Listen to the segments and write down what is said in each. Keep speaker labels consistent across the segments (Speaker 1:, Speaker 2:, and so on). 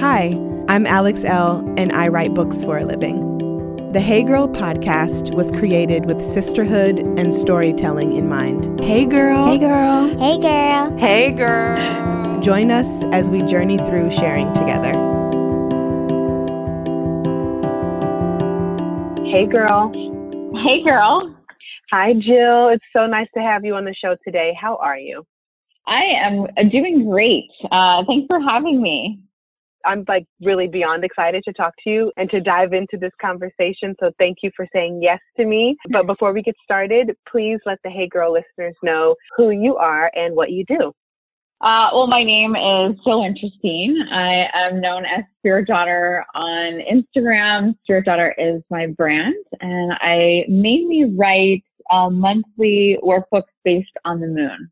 Speaker 1: Hi, I'm Alex Elle, and I write books for a living. The Hey Girl podcast was created with sisterhood and storytelling in mind. Hey, girl.
Speaker 2: Hey, girl.
Speaker 3: Hey, girl.
Speaker 4: Hey, girl.
Speaker 1: Join us as we journey through sharing together.
Speaker 5: Hey, girl.
Speaker 4: Hey, girl.
Speaker 5: Hi, Jill. It's so nice to have you on the show today. How are you?
Speaker 4: I am doing great. Uh, thanks for having me.
Speaker 5: I'm like really beyond excited to talk to you and to dive into this conversation. So thank you for saying yes to me. But before we get started, please let the Hey Girl listeners know who you are and what you do.
Speaker 4: Uh, well, my name is Jill Wintersteen. I am known as Spirit Daughter on Instagram. Spirit Daughter is my brand, and I mainly write uh, monthly workbooks based on the moon.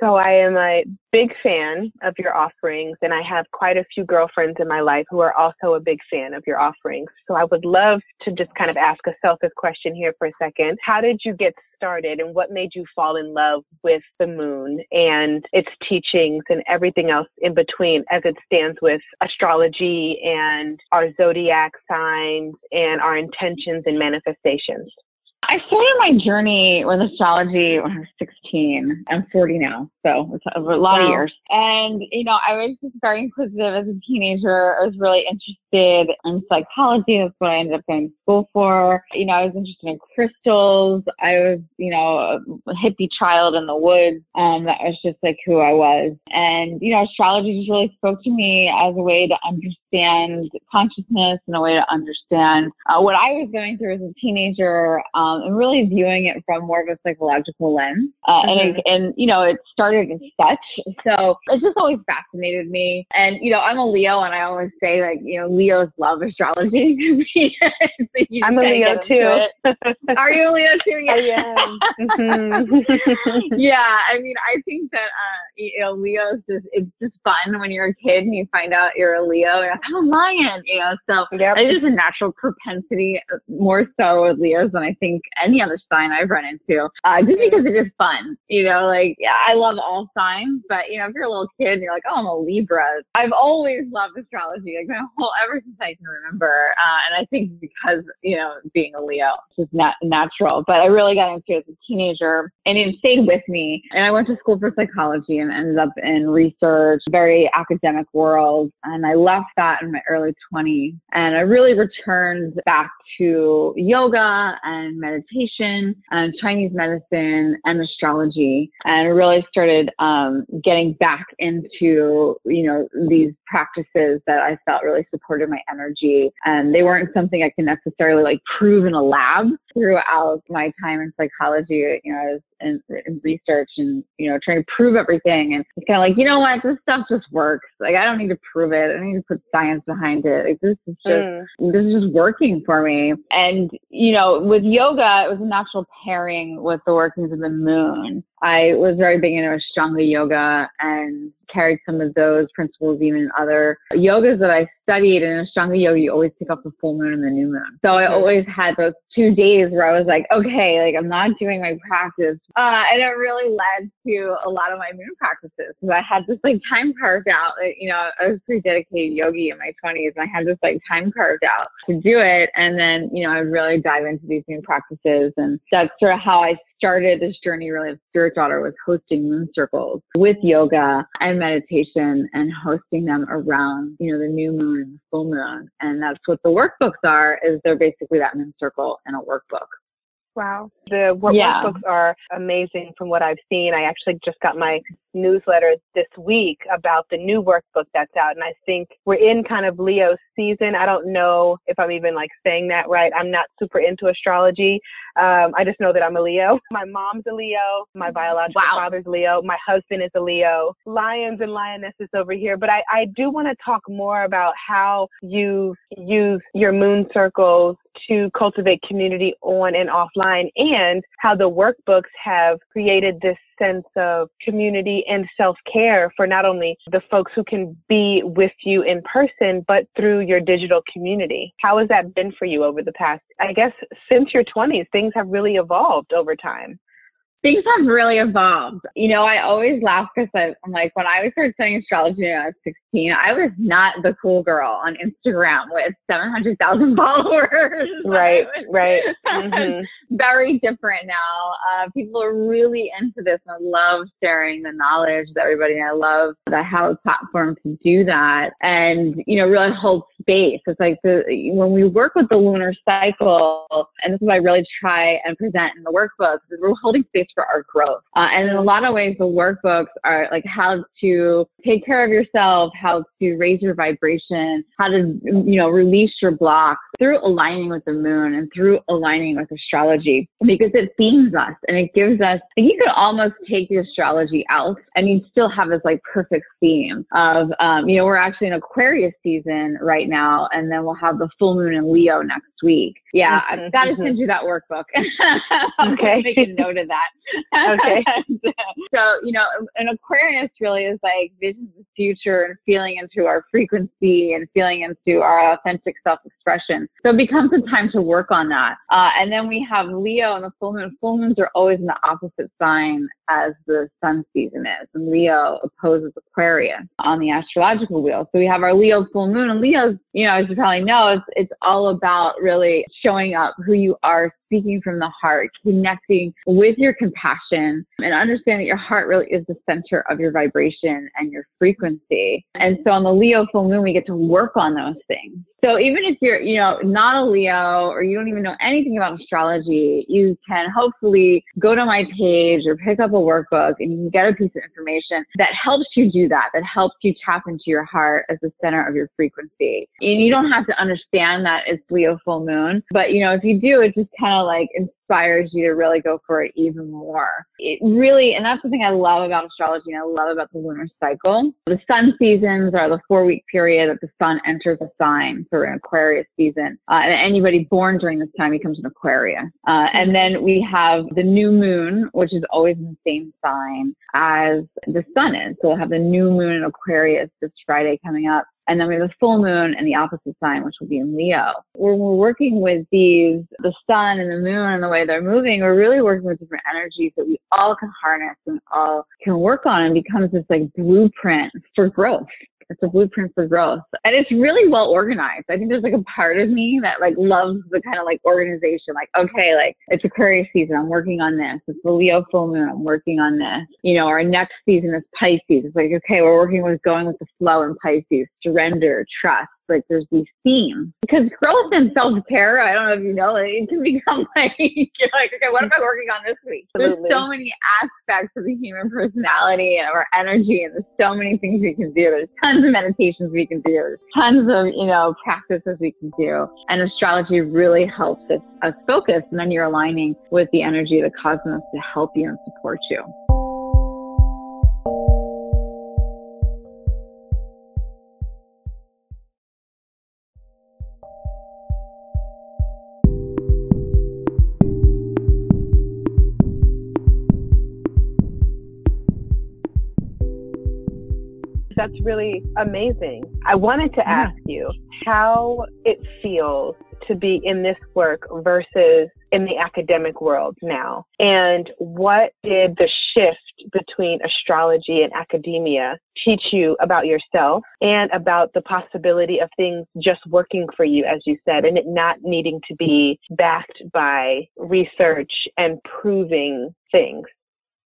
Speaker 5: So I am a big fan of your offerings, and I have quite a few girlfriends in my life who are also a big fan of your offerings. So I would love to just kind of ask a selfish question here for a second. How did you get started, and what made you fall in love with the moon and its teachings and everything else in between as it stands with astrology and our zodiac signs and our intentions and manifestations?
Speaker 4: I started my journey with astrology when I was 16. I'm 40 now, so it's a lot wow. of years. And, you know, I was just very inquisitive as a teenager. I was really interested in psychology. That's what I ended up going to school for. You know, I was interested in crystals. I was, you know, a hippie child in the woods. Um, that was just like who I was. And, you know, astrology just really spoke to me as a way to understand consciousness and a way to understand uh, what I was going through as a teenager. Um, and really viewing it from more of a psychological lens. Uh, mm-hmm. and, it, and, you know, it started as such. So it just always fascinated me. And, you know, I'm a Leo and I always say like, you know, Leos love astrology.
Speaker 5: so I'm a Leo too.
Speaker 4: Are you a Leo too?
Speaker 5: Yeah. I. Mm-hmm.
Speaker 4: yeah. I mean, I think that, uh, you know, Leo's just, it's just fun when you're a kid and you find out you're a Leo. You're like, I'm a lion, you know, so yep. it's just a natural propensity uh, more so with Leos than I think any other sign I've run into, uh, just because it is fun. You know, like yeah, I love all signs, but you know, if you're a little kid and you're like, oh, I'm a Libra, I've always loved astrology, like my whole ever since I can remember. Uh, and I think because you know, being a Leo, it's just not natural. But I really got into it as a teenager, and it stayed with me. And I went to school for psychology and ended up in research, very academic world. And I left that in my early 20s, and I really returned back to yoga and meditation and Chinese medicine and astrology and really started um, getting back into, you know, these practices that I felt really supported my energy. And they weren't something I could necessarily like prove in a lab throughout my time in psychology. You know, I was in, in research and, you know, trying to prove everything. And it's kind of like, you know what, this stuff just works. Like, I don't need to prove it. I don't need to put science behind it. Like, this is just, mm. this is just working for me. And, you know, with yoga, it was a natural pairing with the workings of the moon. I was very big into Ashtanga yoga and carried some of those principles even in other yogas that I studied. In Ashtanga yoga, you always pick up the full moon and the new moon. So I always had those two days where I was like, okay, like I'm not doing my practice. Uh, and it really led to a lot of my moon practices because I had this like time carved out. Like, you know, I was pretty dedicated yogi in my 20s and I had this like time carved out to do it. And then, you know, I would really dive into these moon practices. And that's sort of how I started this journey really of spirit daughter was hosting moon circles with yoga and meditation and hosting them around you know the new moon and the full moon and that's what the workbooks are is they're basically that moon circle in a workbook
Speaker 5: Wow. The what yeah. workbooks are amazing from what I've seen. I actually just got my newsletter this week about the new workbook that's out. And I think we're in kind of Leo season. I don't know if I'm even like saying that right. I'm not super into astrology. Um, I just know that I'm a Leo. My mom's a Leo. My biological wow. father's Leo. My husband is a Leo. Lions and lionesses over here. But I, I do want to talk more about how you use your moon circles to cultivate community on and offline and how the workbooks have created this sense of community and self care for not only the folks who can be with you in person, but through your digital community. How has that been for you over the past, I guess, since your 20s? Things have really evolved over time.
Speaker 4: Things have really evolved. You know, I always laugh because I'm like, when I started studying astrology when I was 16, I was not the cool girl on Instagram with 700,000 followers.
Speaker 5: Right, right. Mm-hmm.
Speaker 4: very different now. Uh, people are really into this. I love sharing the knowledge with everybody. I love the how a platform to do that and, you know, really hold space. It's like the, when we work with the lunar cycle, and this is what I really try and present in the workbooks, we're holding space for our growth. Uh, and in a lot of ways, the workbooks are like how to take care of yourself, how to raise your vibration, how to, you know, release your blocks through aligning with the moon and through aligning with astrology because it themes us and it gives us, you could almost take the astrology out and you still have this like perfect theme of, um, you know, we're actually in Aquarius season right now, and then we'll have the full moon in Leo next week. Yeah, mm-hmm, I've got to mm-hmm. send you that workbook. okay. Make a note of that. okay. so, you know, an Aquarius really is like visions of the future and feeling into our frequency and feeling into our authentic self expression. So it becomes a time to work on that. Uh, and then we have Leo and the full moon. Full moons are always in the opposite sign as the sun season is. And Leo opposes Aquarius on the astrological wheel. So we have our Leo full moon. And Leo's, you know, as you probably know, it's, it's all about really showing up who you are, speaking from the heart, connecting with your compassion, and understand that your heart really is the center of your vibration and your frequency. And so on the Leo full moon, we get to work on those things. So even if you're, you know, not a Leo or you don't even know anything about astrology, you can hopefully go to my page or pick up a workbook and you can get a piece of information that helps you do that, that helps you tap into your heart as the center of your frequency. And you don't have to understand that it's Leo full moon, but you know, if you do, it just kind of like inspires you to really go for it even more. It really, and that's the thing I love about astrology and I love about the lunar cycle. The sun seasons are the four week period that the sun enters a sign for an Aquarius season. Uh, and anybody born during this time becomes an Aquarius. Uh, and then we have the new moon, which is always in the same sign as the sun is. So we'll have the new moon in Aquarius this Friday coming up. And then we have the full moon and the opposite sign, which will be in Leo. When we're working with these, the sun and the moon and the way they're moving, we're really working with different energies that we all can harness and all can work on and becomes this like blueprint for growth. It's a blueprint for growth. And it's really well organized. I think there's like a part of me that like loves the kind of like organization. Like, okay, like it's Aquarius season. I'm working on this. It's the Leo full moon. I'm working on this. You know, our next season is Pisces. It's like, okay, we're working with going with the flow in Pisces, surrender, trust like there's these themes. Because growth and self-care i don't know if you know it can become like you're like okay what am i working on this week? Absolutely. there's so many aspects of the human personality and of our energy and there's so many things we can do. There's tons of meditations we can do. There's tons of you know practices we can do. And astrology really helps us, us focus and then you're aligning with the energy of the cosmos to help you and support you
Speaker 5: that's really amazing. I wanted to ask you how it feels to be in this work versus in the academic world now. And what did the shift between astrology and academia teach you about yourself and about the possibility of things just working for you, as you said, and it not needing to be backed by research and proving things?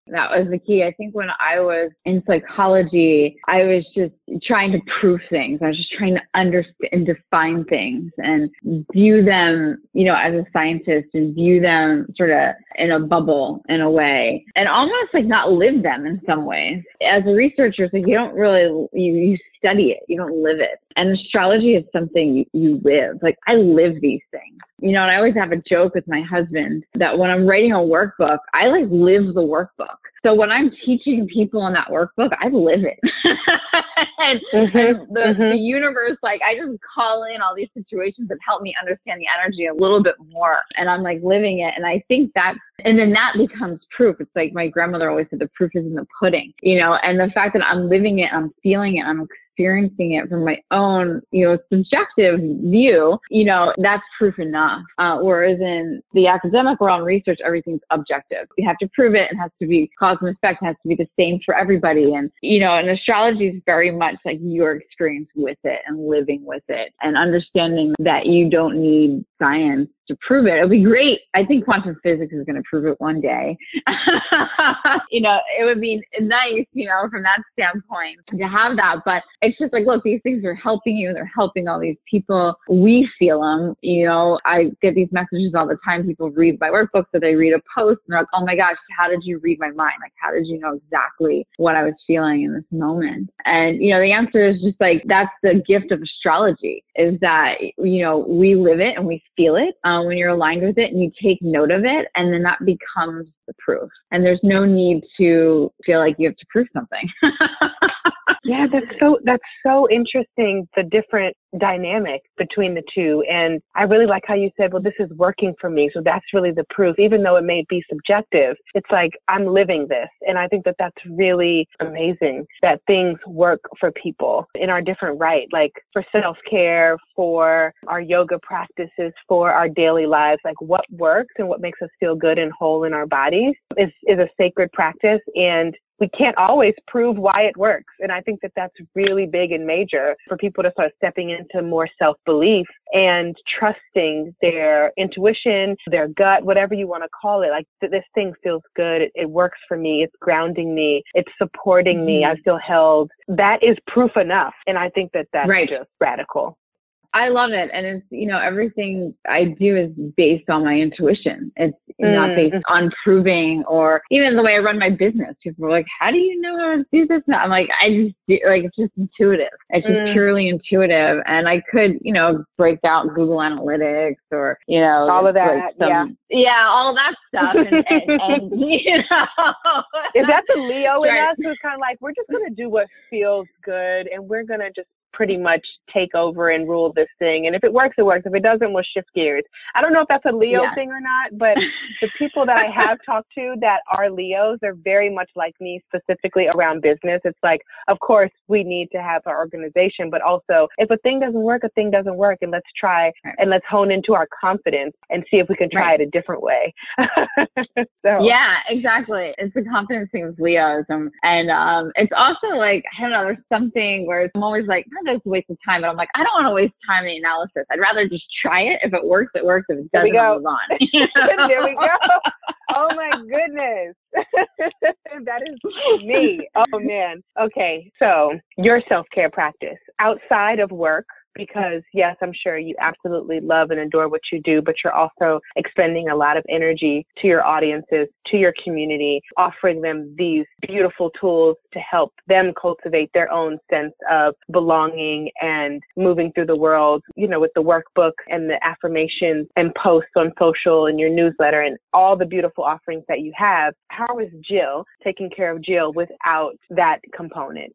Speaker 4: That was the key. I think when I was in psychology, I was just trying to prove things. I was just trying to understand and define things and view them, you know, as a scientist and view them sort of in a bubble in a way and almost like not live them in some ways. As a researcher, it's like you don't really, you, you study it, you don't live it. And astrology is something you, you live. Like I live these things. You know, and I always have a joke with my husband that when I'm writing a workbook, I like live the workbook. So when I'm teaching people in that workbook, I live it. and, mm-hmm, the, mm-hmm. the universe, like I just call in all these situations that help me understand the energy a little bit more. And I'm like living it. And I think that, and then that becomes proof. It's like my grandmother always said, the proof is in the pudding, you know, and the fact that I'm living it, I'm feeling it, I'm experiencing it from my own, you know, subjective view, you know, that's proof enough. Uh, whereas in the academic realm, research, everything's objective. You have to prove it. It has to be cause and effect. It has to be the same for everybody. And, you know, and astrology is very much like your experience with it and living with it and understanding that you don't need science to prove it. It'll be great. I think quantum physics is going to prove it one day. you know, it would be nice, you know, from that standpoint to have that. But it's just like, look, these things are helping you. They're helping all these people. We feel them. You know, I get these messages all the time. People read my workbooks or they read a post and they're like, oh my gosh, how did you read my mind? Like, how did you know exactly what I was feeling in this moment? And, you know, the answer is just like, that's the gift of astrology is that, you know, we live it and we feel it uh, when you're aligned with it and you take note of it, and then that becomes the proof. And there's no need to feel like you have to prove something.
Speaker 5: yeah, that's so that's so interesting. The different dynamic between the two, and I really like how you said, "Well, this is working for me." So that's really the proof, even though it may be subjective. It's like I'm living this, and I think that that's really amazing that things work for people in our different right, like for self care, for our yoga practices, for our daily lives. Like what works and what makes us feel good and whole in our bodies is is a sacred practice, and we can't always prove why it works. And I think that that's really big and major for people to start stepping into more self belief and trusting their intuition, their gut, whatever you want to call it. Like this thing feels good. It, it works for me. It's grounding me. It's supporting mm-hmm. me. I feel held. That is proof enough. And I think that that's right. just radical.
Speaker 4: I love it. And it's, you know, everything I do is based on my intuition. It's mm. not based on proving or even the way I run my business. People are like, how do you know how to do this? Now? I'm like, I just do, like, it's just intuitive. It's just mm. purely intuitive. And I could, you know, break out Google Analytics or, you know,
Speaker 5: all of that. Like some, yeah.
Speaker 4: Yeah. All that stuff. And, and, and you know,
Speaker 5: is that the Leo in us who's kind of like, we're just going to do what feels good and we're going to just pretty much take over and rule this thing. And if it works, it works. If it doesn't, we'll shift gears. I don't know if that's a Leo yeah. thing or not, but the people that I have talked to that are Leos, they're very much like me, specifically around business. It's like, of course, we need to have our organization, but also if a thing doesn't work, a thing doesn't work, and let's try and let's hone into our confidence and see if we can try right. it a different way.
Speaker 4: so. Yeah, exactly. It's the confidence thing with Leos, um, and um, it's also like I don't know. There's something where I'm always like, that's a waste of time. But I'm like, I don't want to waste time in the analysis. I'd rather just try it. If it works, it works. If it doesn't, I'll move on.
Speaker 5: there we go. Oh my goodness. that is me. Oh man. Okay. So your self care practice outside of work because yes, I'm sure you absolutely love and adore what you do, but you're also expending a lot of energy to your audiences, to your community, offering them these beautiful tools to help them cultivate their own sense of belonging and moving through the world, you know, with the workbook and the affirmations and posts on social and your newsletter and all the beautiful offerings that you have. How is Jill taking care of Jill without that component?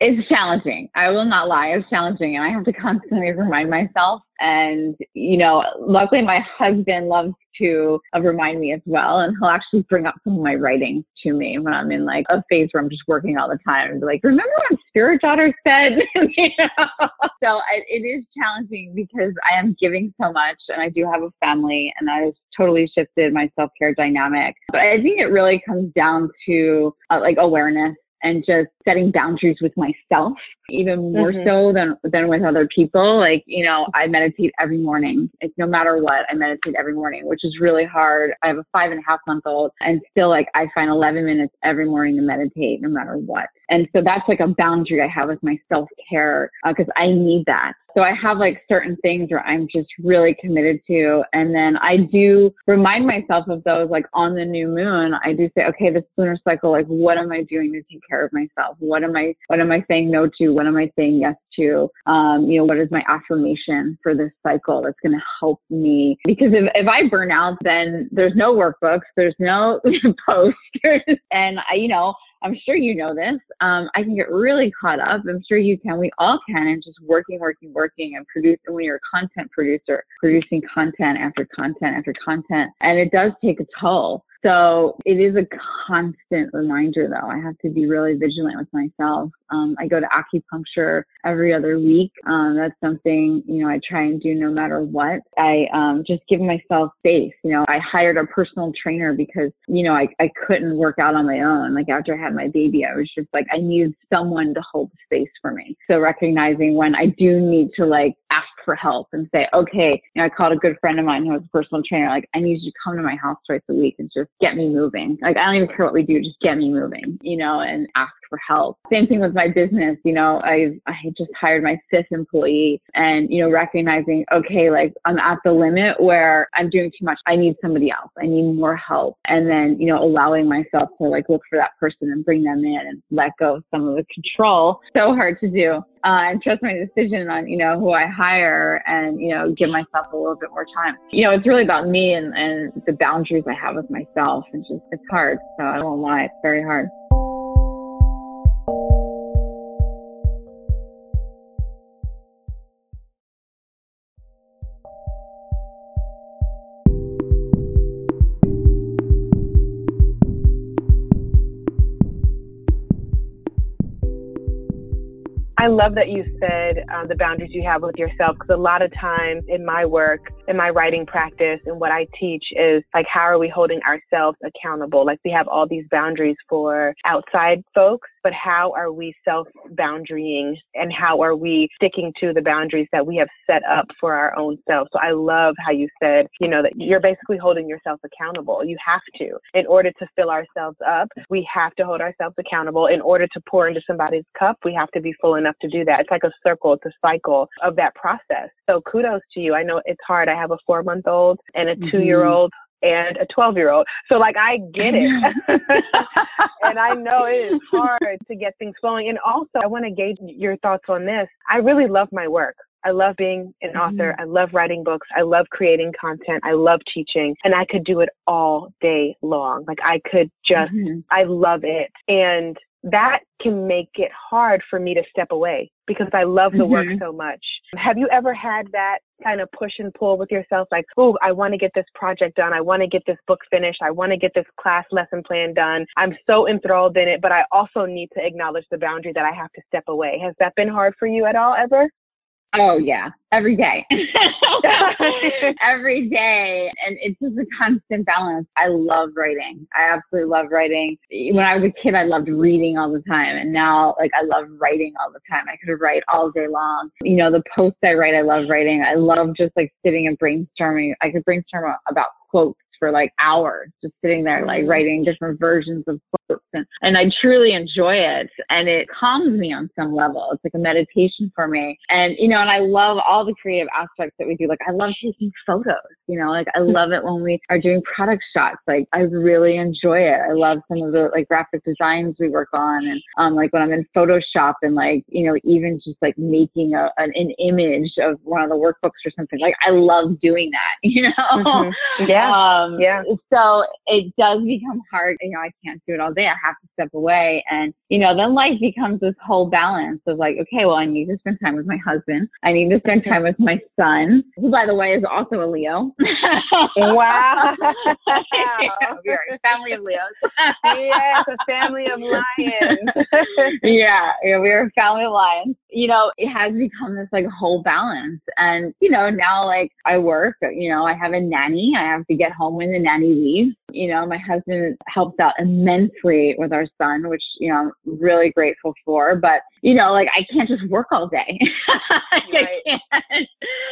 Speaker 4: It's challenging. I will not lie. It's challenging. And I have to constantly remind myself. And, you know, luckily my husband loves to uh, remind me as well. And he'll actually bring up some of my writing to me when I'm in like a phase where I'm just working all the time and be like, remember what Spirit Daughter said? you know? So I, it is challenging because I am giving so much and I do have a family and that has totally shifted my self care dynamic. But I think it really comes down to uh, like awareness and just setting boundaries with myself even more mm-hmm. so than than with other people like you know i meditate every morning it's no matter what i meditate every morning which is really hard i have a five and a half month old and still like i find 11 minutes every morning to meditate no matter what and so that's like a boundary i have with my self-care because uh, i need that so I have like certain things where I'm just really committed to. And then I do remind myself of those like on the new moon. I do say, okay, this lunar cycle, like what am I doing to take care of myself? What am I, what am I saying no to? What am I saying yes to? Um, you know, what is my affirmation for this cycle that's going to help me? Because if, if I burn out, then there's no workbooks, there's no posters. And I, you know, I'm sure you know this. Um, I can get really caught up. I'm sure you can. We all can. And just working, working, working, and producing. When you're a content producer, producing content after content after content, and it does take a toll. So it is a constant reminder though. I have to be really vigilant with myself. Um, I go to acupuncture every other week. Um, that's something, you know, I try and do no matter what. I um, just give myself space. You know, I hired a personal trainer because, you know, I, I couldn't work out on my own. Like after I had my baby, I was just like, I needed someone to hold space for me. So recognizing when I do need to like ask for help and say, okay, you know, I called a good friend of mine who was a personal trainer, like, I need you to come to my house twice a week and just get me moving. Like, I don't even care what we do, just get me moving, you know, and ask for help. Same thing with my business. You know, I I just hired my fifth employee and, you know, recognizing, okay, like I'm at the limit where I'm doing too much. I need somebody else. I need more help. And then, you know, allowing myself to like look for that person and bring them in and let go of some of the control. So hard to do. Uh, and trust my decision on, you know, who I hire and, you know, give myself a little bit more time. You know, it's really about me and, and the boundaries I have with myself. And just, it's hard. So I don't lie. It's very hard.
Speaker 5: I love that you said um, the boundaries you have with yourself because a lot of times in my work, in my writing practice, and what I teach is like, how are we holding ourselves accountable? Like, we have all these boundaries for outside folks, but how are we self boundarying and how are we sticking to the boundaries that we have set up for our own self? So I love how you said, you know, that you're basically holding yourself accountable. You have to. In order to fill ourselves up, we have to hold ourselves accountable. In order to pour into somebody's cup, we have to be full enough to do that. It's like a circle, it's a cycle of that process. So kudos to you. I know it's hard. I have a four month old and a mm-hmm. two year old and a 12 year old. So like I get it. and I know it is hard to get things flowing. And also I want to gauge your thoughts on this. I really love my work. I love being an author. Mm-hmm. I love writing books. I love creating content. I love teaching and I could do it all day long. Like I could just, mm-hmm. I love it. And that can make it hard for me to step away because I love the mm-hmm. work so much. Have you ever had that kind of push and pull with yourself? Like, oh, I want to get this project done. I want to get this book finished. I want to get this class lesson plan done. I'm so enthralled in it, but I also need to acknowledge the boundary that I have to step away. Has that been hard for you at all ever?
Speaker 4: Oh yeah, every day. every day. And it's just a constant balance. I love writing. I absolutely love writing. When I was a kid, I loved reading all the time. And now like I love writing all the time. I could write all day long. You know, the posts I write, I love writing. I love just like sitting and brainstorming. I could brainstorm about quotes for like hours, just sitting there, like mm-hmm. writing different versions of quotes. And, and I truly enjoy it. And it calms me on some level. It's like a meditation for me. And, you know, and I love all the creative aspects that we do. Like, I love taking photos, you know, like I love it when we are doing product shots. Like, I really enjoy it. I love some of the like graphic designs we work on. And, um, like when I'm in Photoshop and like, you know, even just like making a, an, an image of one of the workbooks or something, like I love doing that, you know?
Speaker 5: Mm-hmm. Yeah. Um,
Speaker 4: um, yeah. So it does become hard. You know, I can't do it all day. I have to step away. And, you know, then life becomes this whole balance of like, okay, well, I need to spend time with my husband. I need to spend time with my son, who, by the way, is also a Leo.
Speaker 5: wow.
Speaker 4: We're a family of Leos.
Speaker 5: yes, a family of lions.
Speaker 4: yeah, yeah, we're a family of lions. You know, it has become this like whole balance. And, you know, now like I work, you know, I have a nanny. I have to get home when the nanny leaves. You know, my husband helps out immensely with our son, which, you know, I'm really grateful for. But, you know, like I can't just work all day. Right. I can't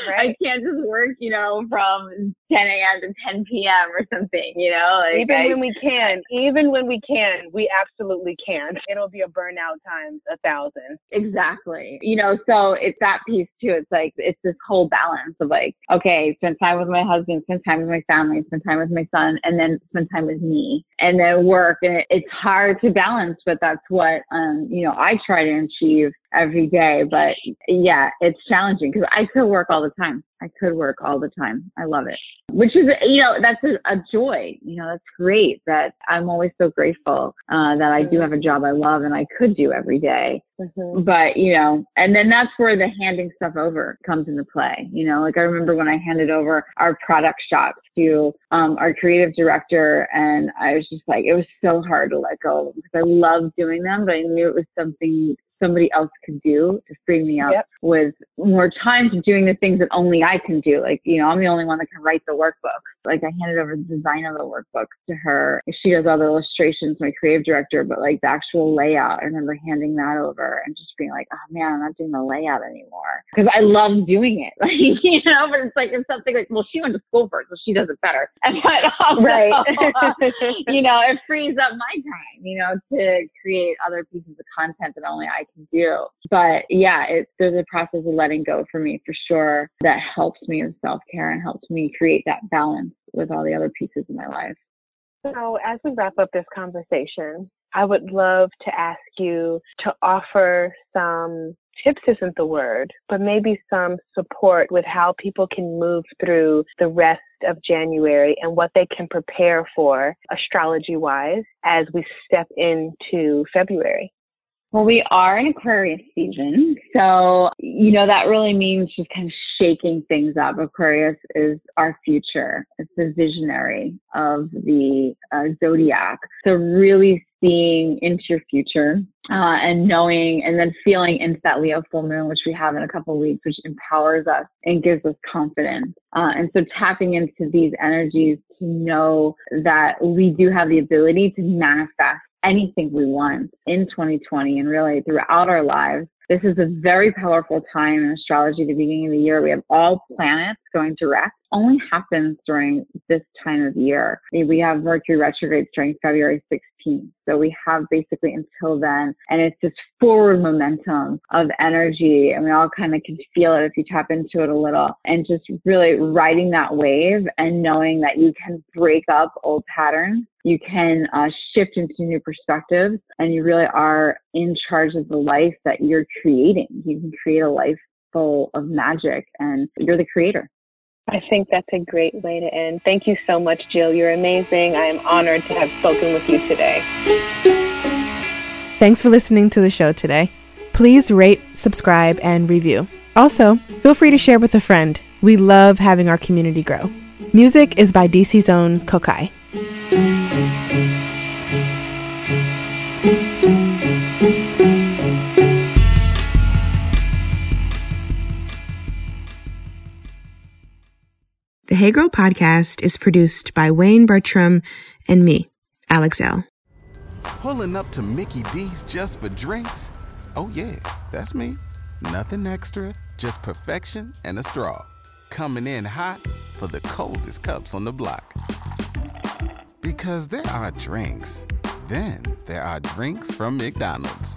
Speaker 4: right. I can't just work, you know, from 10 a.m. to 10 p.m. or something, you know,
Speaker 5: like even I, when we can, even when we can, we absolutely can. It'll be a burnout times a thousand.
Speaker 4: Exactly. You know, so it's that piece too. It's like, it's this whole balance of like, okay, spend time with my husband, spend time with my family, spend time with my son, and then spend time with me and then work. And it, it's hard to balance, but that's what, um, you know, I try to achieve every day. But yeah, it's challenging because I could work all the time. I could work all the time. I love it. which is you know that's a, a, joy you know that's great that i'm always so grateful uh, that i do mm-hmm. have a job i love and i could do every day. Mm-hmm. but you know and then that's where the handing stuff over comes into play you know like i remember when i handed over our product shop to um, our creative director and i was just like it was so hard to let go because i love doing them but i knew it was something somebody else could do to free me up yep. with more time to doing the things that only I can do. Like, you know, I'm the only one that can write the workbook. Like I handed over the design of the workbook to her. She does all the illustrations, my creative director, but like the actual layout, I remember handing that over and just being like, oh man, I'm not doing the layout anymore. Cause I love doing it. Like, you know, but it's like, it's something like, well, she went to school for it, so she does it better. And, But also, right. you know, it frees up my time, you know, to create other pieces of content that only I do. But yeah, it's there's a process of letting go for me for sure that helps me with self care and helps me create that balance with all the other pieces of my life.
Speaker 5: So, as we wrap up this conversation, I would love to ask you to offer some tips isn't the word, but maybe some support with how people can move through the rest of January and what they can prepare for astrology wise as we step into February.
Speaker 4: Well, we are in Aquarius season. So, you know, that really means just kind of shaking things up. Aquarius is our future, it's the visionary of the uh, zodiac. So, really seeing into your future uh, and knowing and then feeling into that Leo full moon, which we have in a couple weeks, which empowers us and gives us confidence. Uh, and so, tapping into these energies to know that we do have the ability to manifest anything we want in 2020 and really throughout our lives. This is a very powerful time in astrology, the beginning of the year. We have all planets going direct only happens during this time of year. We have Mercury retrograde during February 16th. So we have basically until then, and it's this forward momentum of energy, and we all kind of can feel it if you tap into it a little, and just really riding that wave and knowing that you can break up old patterns. You can uh, shift into new perspectives, and you really are in charge of the life that you're creating. You can create a life full of magic, and you're the creator.
Speaker 5: I think that's a great way to end. Thank you so much, Jill. You're amazing. I am honored to have spoken with you today.
Speaker 1: Thanks for listening to the show today. Please rate, subscribe, and review. Also, feel free to share with a friend. We love having our community grow. Music is by DC's own Kokai. Hey Girl podcast is produced by Wayne Bertram and me, Alex Elle.
Speaker 2: Pulling up to Mickey D's just for drinks? Oh, yeah, that's me. Nothing extra, just perfection and a straw. Coming in hot for the coldest cups on the block. Because there are drinks, then there are drinks from McDonald's.